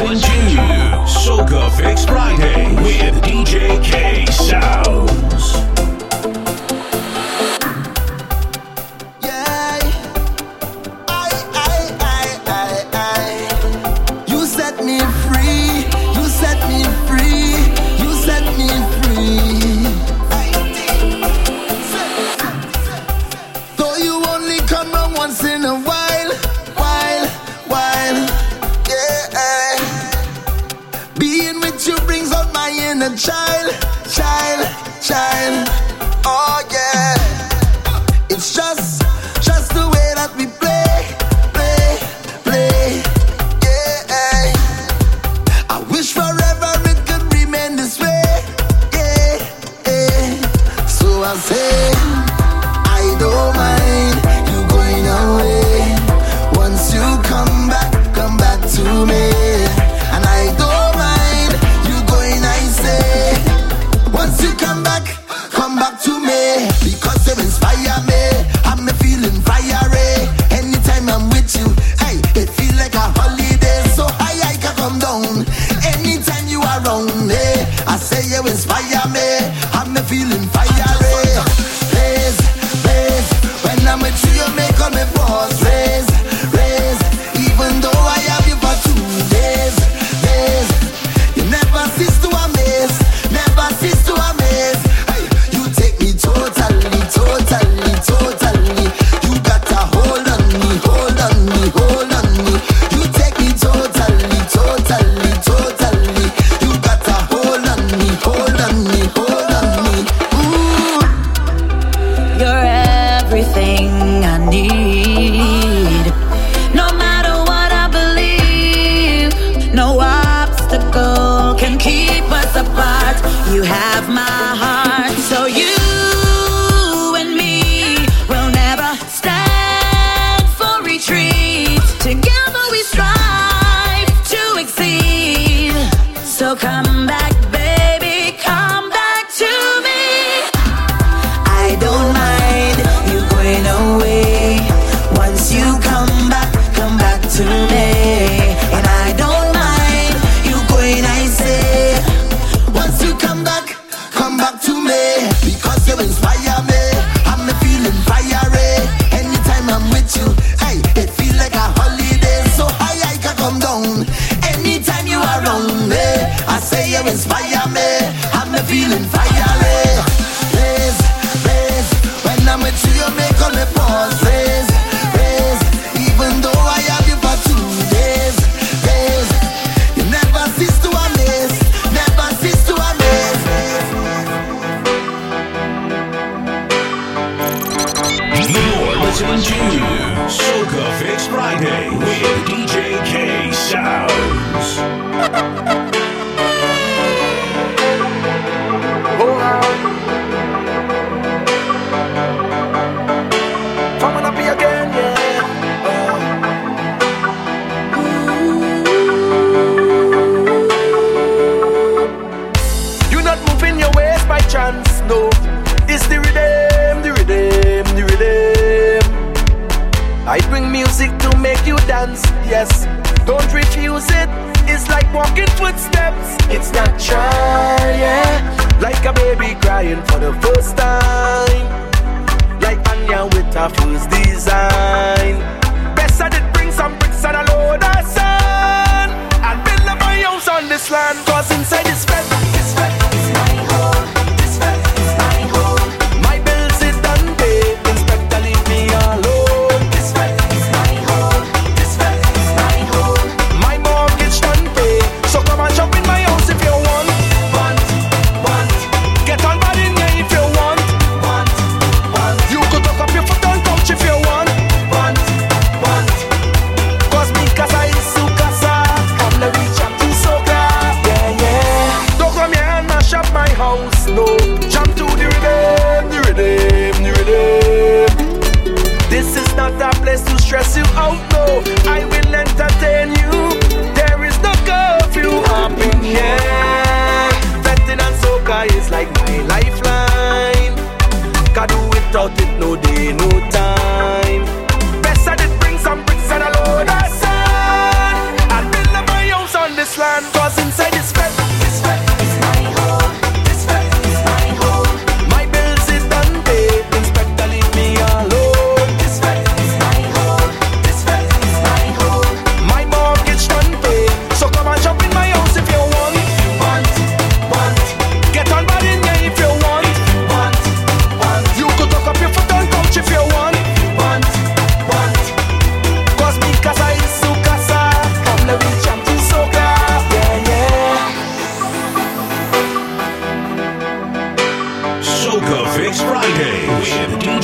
listening to Soca Fix Friday with DJ K Sounds. inspire me.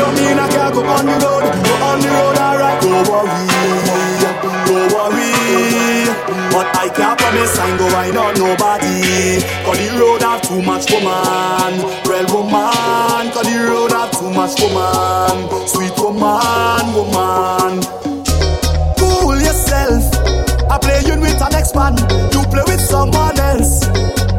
you mean I can't go on the road? Go on the road, alright. Don't worry, don't worry. But I can't promise I ain't go wine on nobody. Cause the road have too much woman, real woman. Cause the road have too much woman, sweet woman, woman. Fool yourself. I play you with an ex man, you play with someone else.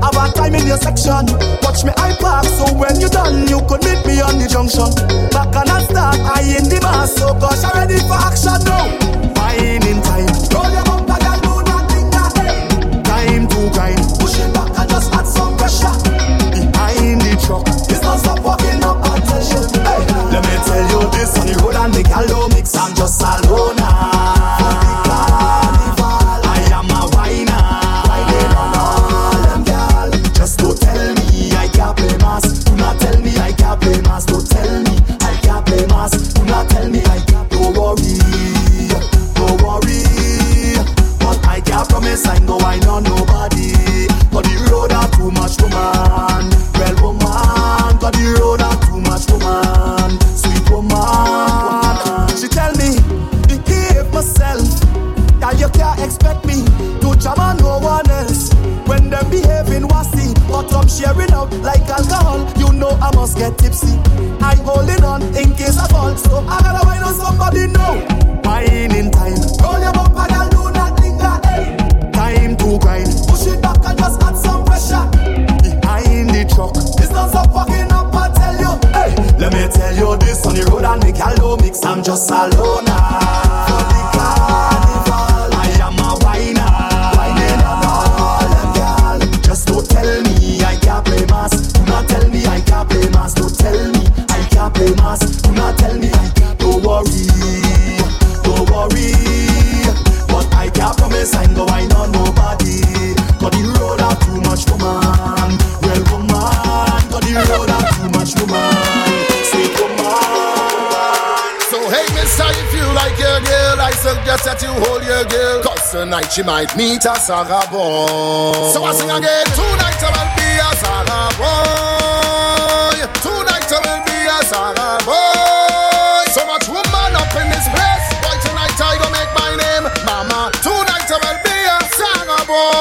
Have a time in your section. Watch me I pass so when you done, you could meet me on the junction. Back and I start, I in the mass, so gosh, I'm ready for action now. Fine in time. Roll your bumper, girl, do not think that. Hey. Time to grind. Push it back and just add some pressure. Behind the truck, it's not stop walking up attention. Hey. Let me tell you this on the road and the gal don't mix. I'm just alone. mine on nobody. But the road are too much woman. Well woman, but the road are too much woman. Sweet woman. She tell me, behave myself. That you can't expect me to jam on no one else. When them behaving wassy, but I'm sharing up like alcohol. You know I must get tipsy. I holding on in case I fall, so I gotta wine on somebody. now, wine in time. Roll your bumper. Yo, this on the road and make a low mix. I'm just a loner. For the carnival, I am a whiner. Whining on all them girl. Just don't tell me I can't play mass. Do not tell me I can't play mass. Don't tell me I can't play mass. Do not tell me I can't. Don't worry, don't worry. But I can't promise I'm going on nobody. if you like your girl, I suggest that you hold your girl. Cause tonight she might meet a Sarabon. So I sing again, tonight I will be a Sarabon. Tonight I will be a Sarabon. So much woman up in this place. Tonight I gonna make my name Mama. Tonight I will be a Sarabon.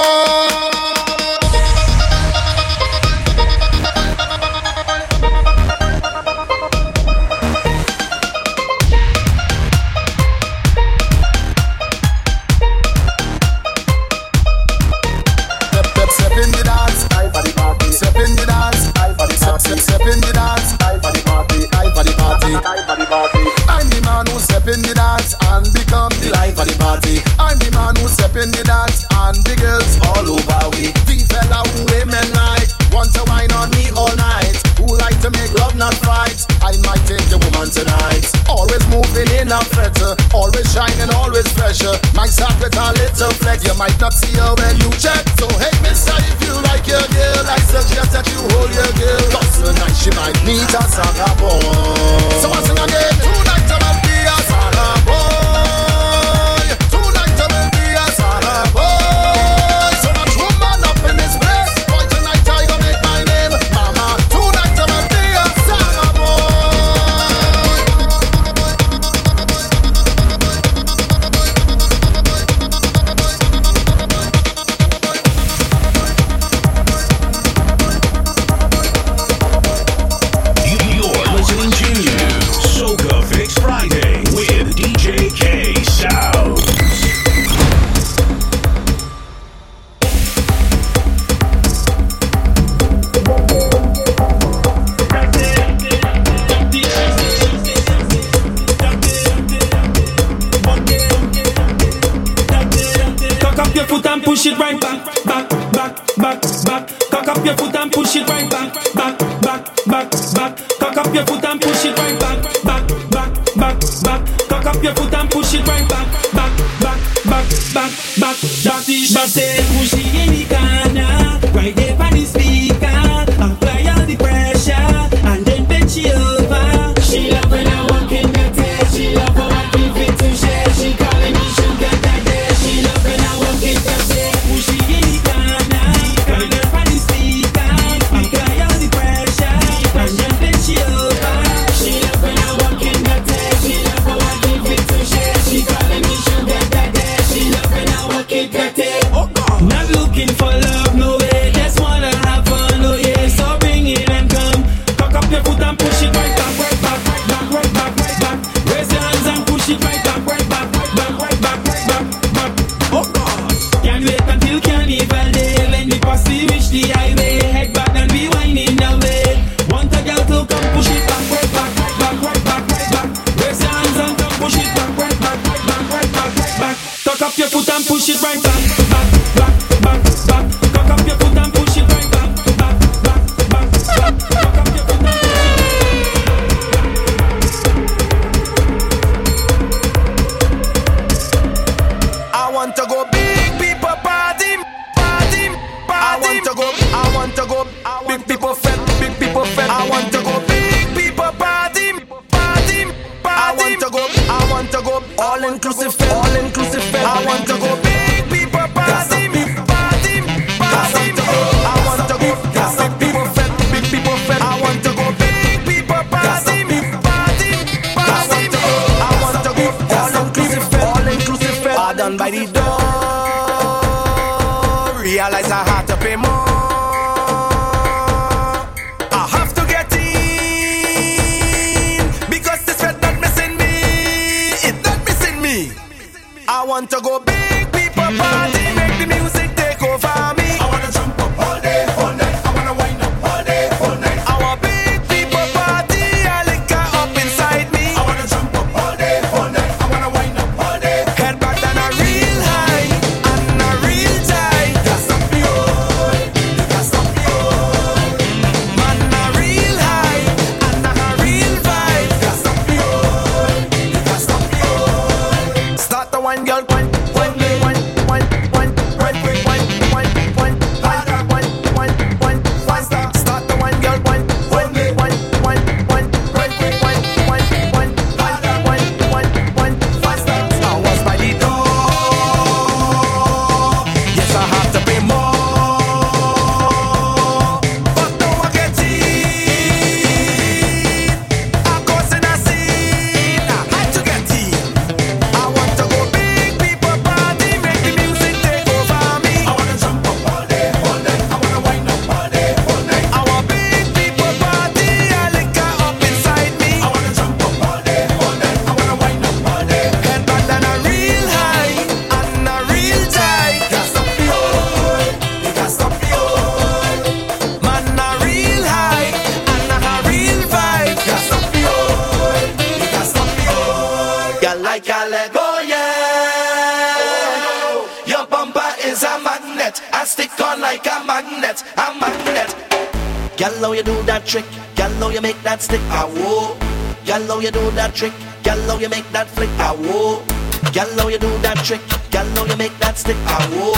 make that stick, I whoa.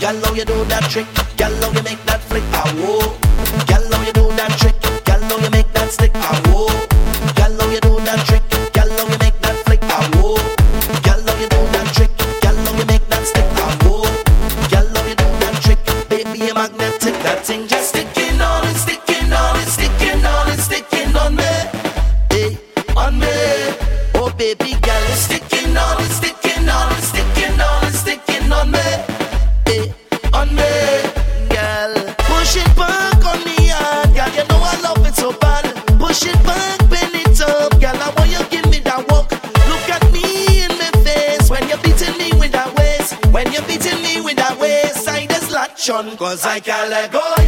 Gal, you do that trick? Gal, you make that flick, I whoa. Gal, you do that trick? Gal, you make that stick, I will. Cause I can let go.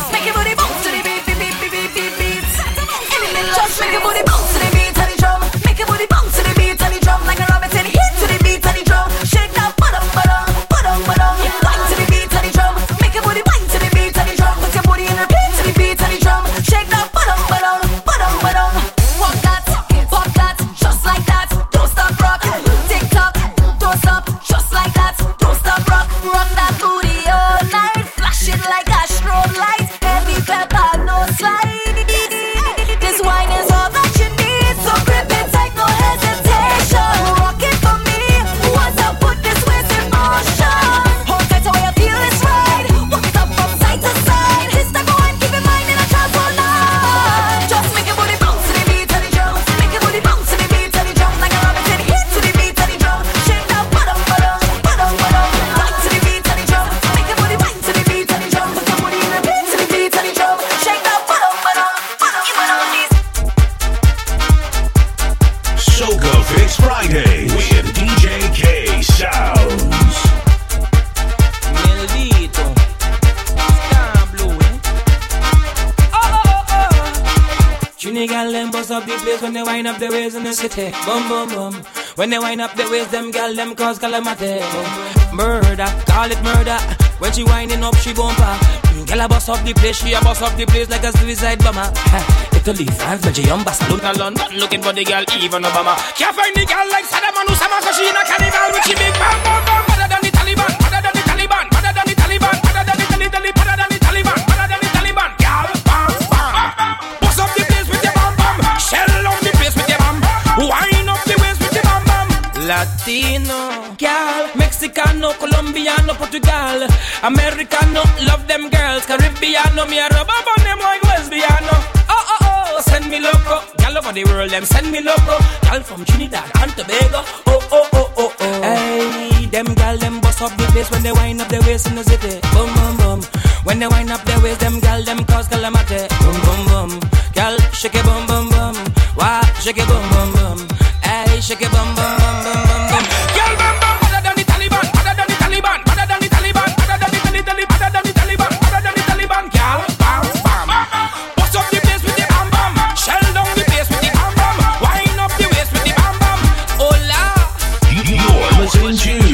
the gal them bust up the place when they wind up the ways in the city. Boom boom boom. When they wind up the ways, them gal them cause calamity. Murder, call it murder. When she winding up, she bumper. Gyal a bust up the place, she a bust up the place like a suicide bomber. Italy, France, Belgium, Barcelona, London, looking for the girl, even Obama. Can't find the girl like Saddam Hussein, cause she in a carnival with she big bam bam bam. Latino, gal, Mexicano, Colombiano, Portugal, Americano, love them girls, Caribbeano, me a rub up on them like lesbiano. Oh oh oh, send me loco, gal over the world, them send me loco, gal from Trinidad and Tobago. Oh oh oh oh oh, hey, them gal them bust up the place when they wind up their waist in the city. Boom boom boom, when they wind up their waist, them gal them cause calamity. Boom boom boom, gal shake it boom boom boom, wah shake it boom boom boom, hey shake it boom boom. on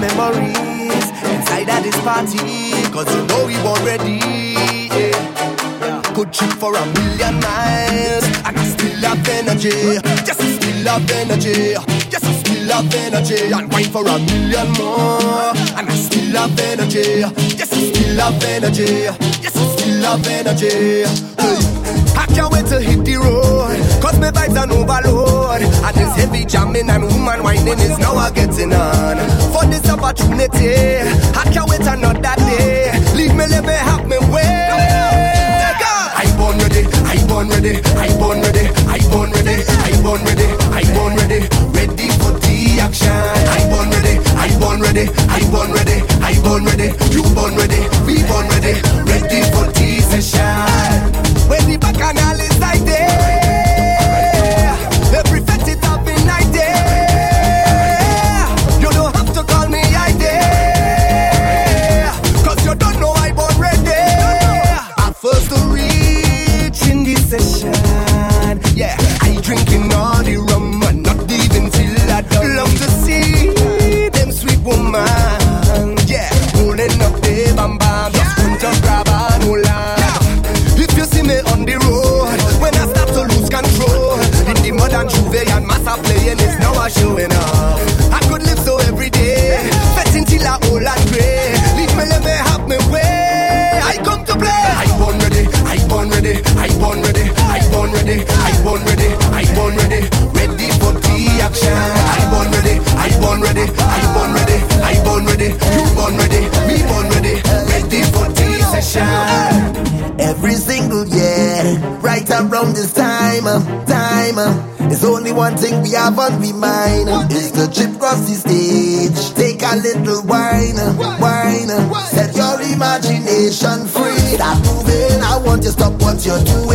memories inside of this party. Cause you know we born ready. Yeah. Could trip for a million miles. And I still have energy. Just a still have energy. Just a still have energy. And wine for a million more. And I still have energy. Just a still have energy. Just a still have energy. Hey. Can't wait to hit the road Cause my vibes are overload And this heavy jamming and woman whining is now I getting on For this opportunity I can't wait another day Leave me let me have me way I born ready, I born ready, I born ready, I born ready, I born ready, I born ready, ready for the action. I born ready, I born ready, I born ready, I born ready, you born ready, we born ready, ready for the session. Bacchanal is like there, thing we have on we mind. Is the trip across the stage. Take a little wine, wine, set your imagination free. Start moving, I want you stop what you're doing.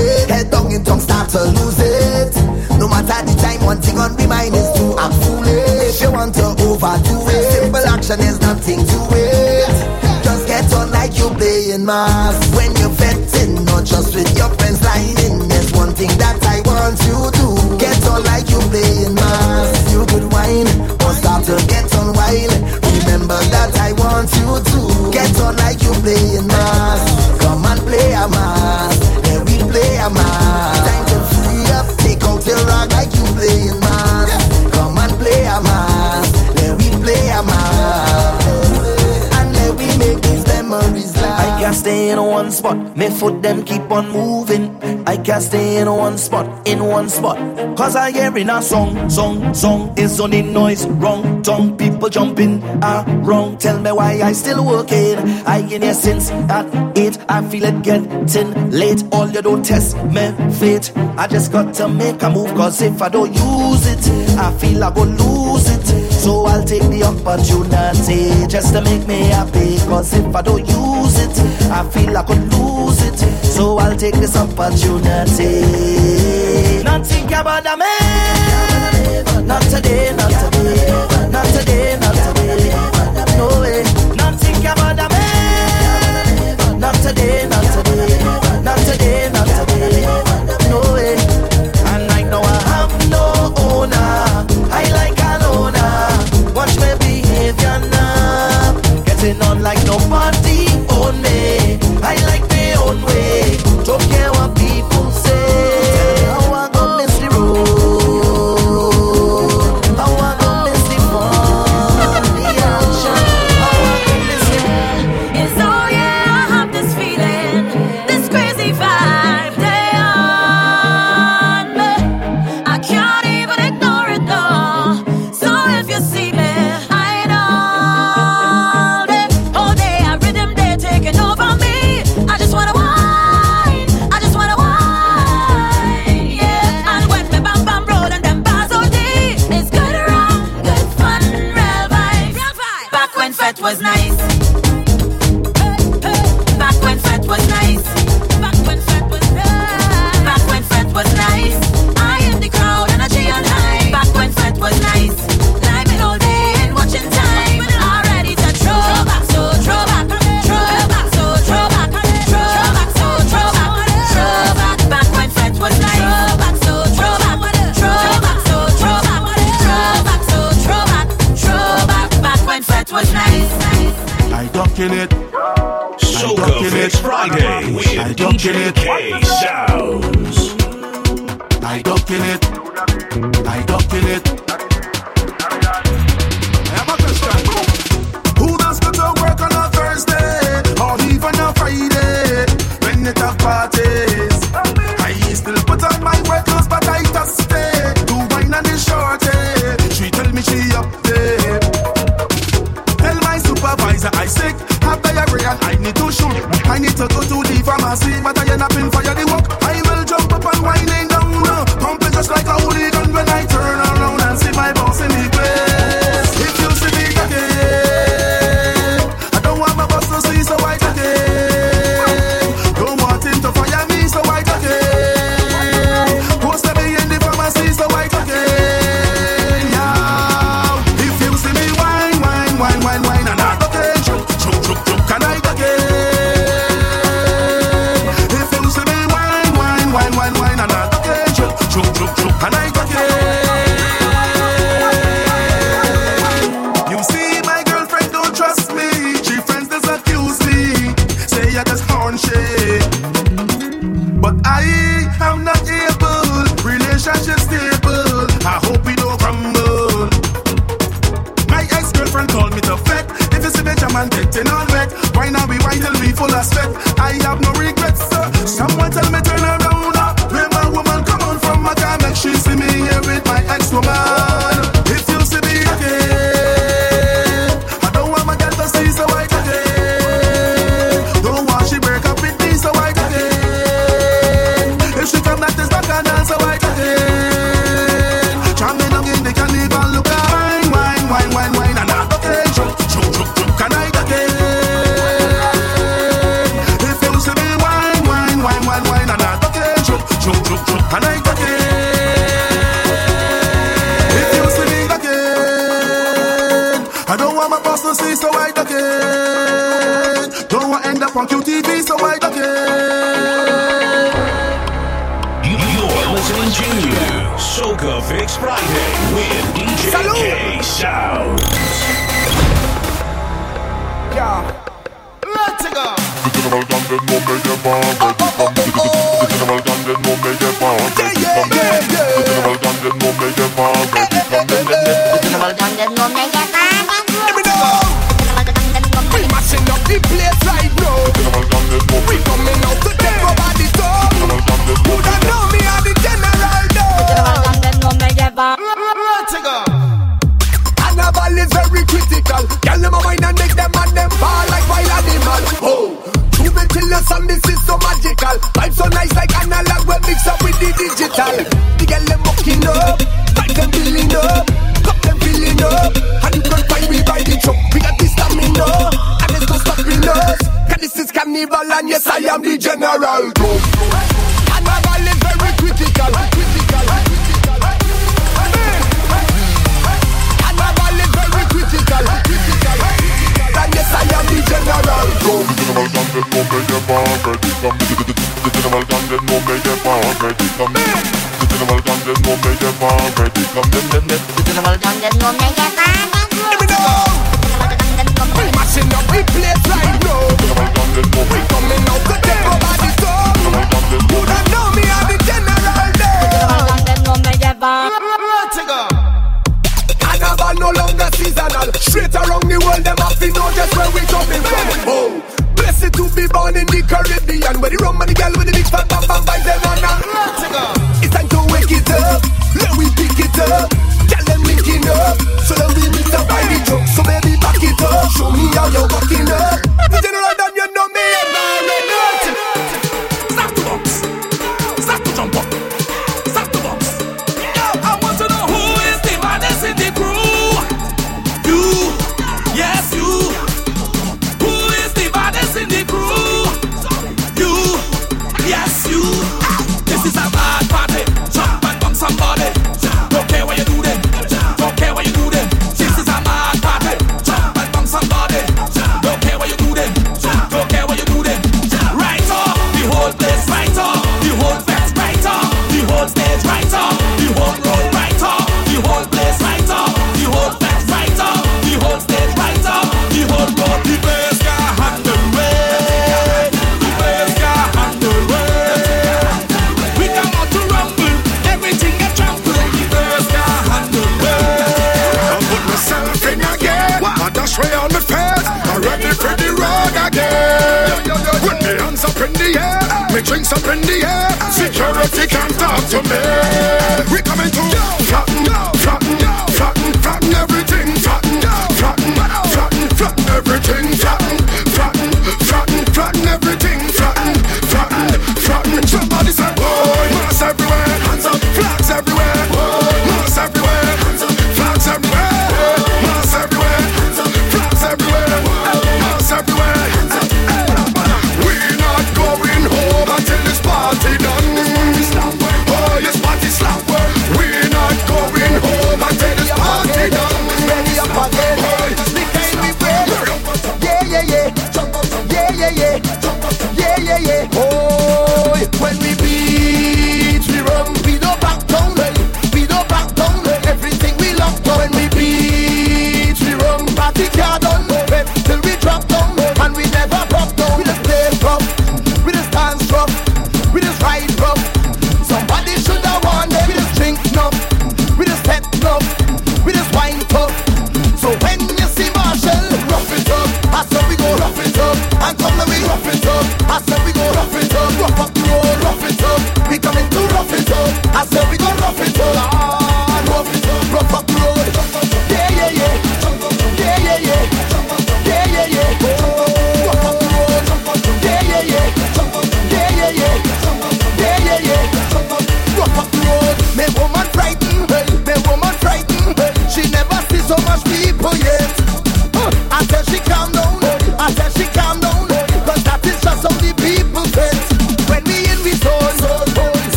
In one spot. Me foot them keep on moving. I can't stay in one spot, in one spot. Cause I hearing a song, song, song is only noise. Wrong tongue, people jumping around. Tell me why I still working. I in here since at eight. I feel it getting late. All you don't test me fate. I just got to make a move. Cause if I don't use it, I feel I go lose it. So I'll take the opportunity just to make me happy. Cause if I don't use it, I feel I could lose it. So I'll take this opportunity. Not think about the man. Not today, not today. Not today, not today. No way. Not think about the man. Not today, not today. Boss to see, so I. Don't want end up on QTV, so I again. You're listening to Soca Fix Friday with DJ K Sounds. Let's go. We mashing up the place right now. We coming out to take over the top. You don't know me, I'm the general go. Carnival is very critical. Girl, them a wine and make them and them fall like wild animal. Oh, to me till the sun, this is so magical. Vibes so nice like analog, we mix up with the digital. The girl them walking up, vibes them building up, cup them filling up. And you can find me by the truck. We got the stamina, and yes, I am the general. Carnival is very critical. is very critical. critical. And yes, I am the general. Let me know. We mashing up the place right now. We coming to. You don't know me, I'm the general go. Carnival no longer seasonal. Straight around the world, them have to know just where we coming from. Oh, blessed to be born in the Caribbean, where the rum and the with the big fat vibes them. It's time to wake it up. Let we pick it up. Gal them up. So we meet up by the. So baby back it up. Show me how you're walking up.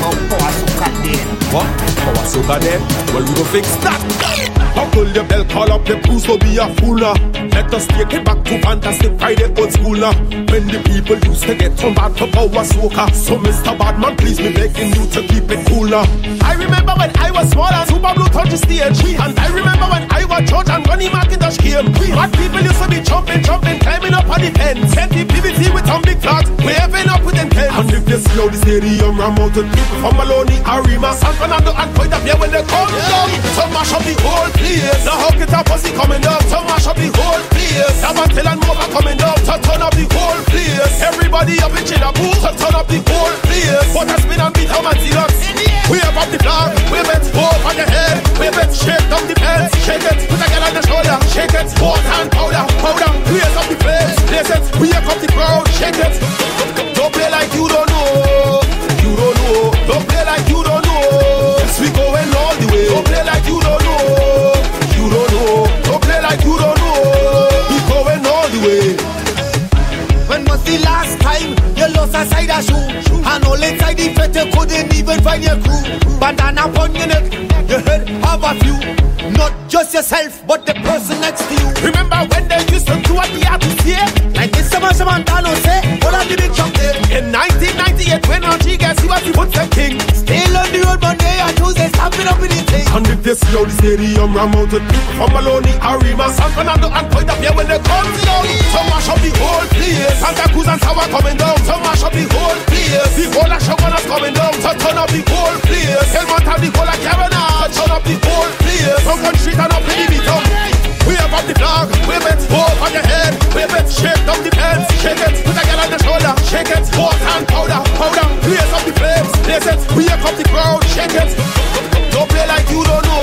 How power soca then. What? Power soca then? Well, we go fix that. Buckle your belt, call up your crews, so be a fool. Let us take it back to fantastic Friday old school now. When the people used to get from bad to power soca. So Mr. Badman, please me begging you to keep it cooler. I remember when I was small and Super Blue touched the stage. And I remember when I was George and Ronnie McIntosh came. Mad people used to be jumping, jumping, climbing up on the fence. The PVC with some big flags, waving up with intent. And if you see how the stadium ram out people from Maloney, Arima, San Fernando, and Point of View when they come down. Some mash up the whole place. Now how get a pussy coming down? Some mash up the whole place. Laventille and Morvant coming down to turn up the whole place. Everybody up in Chinabu to turn up the whole place. What has been and beat how us? We have up the flag, it, hold on your head, wave it, shake down the pants, shake it, put a girl on the shoulder, shake it, hot hand powder, powder, blaze up the place, blaze it, wake up the crowd, shake it. Don't play like you don't know, you don't know. Don't play like you don't know. Lost a shoe? And all inside the you couldn't even find your crew. Bandana upon your neck, you head have a few. Not just yourself, but the person next to you. Remember when stadium ram out from Maloney, Arima, San Fernando, and Point of View when they come down. Some mash up the whole place. Santa Cruz and Sour coming down. Some mash up the whole place. The whole of Chaguanas coming down. To turn up the whole place. Belmont have the whole of Carolina. Turn up the whole place. From street and up the beat Wave up the flag, wave it, hold on your head, wave it, shake down the pants, shake it, put a girl on the shoulder, shake it, hot hand powder, powder, blaze up the flames, blaze it, wake up the crowd, shake it. Don't play like you don't know,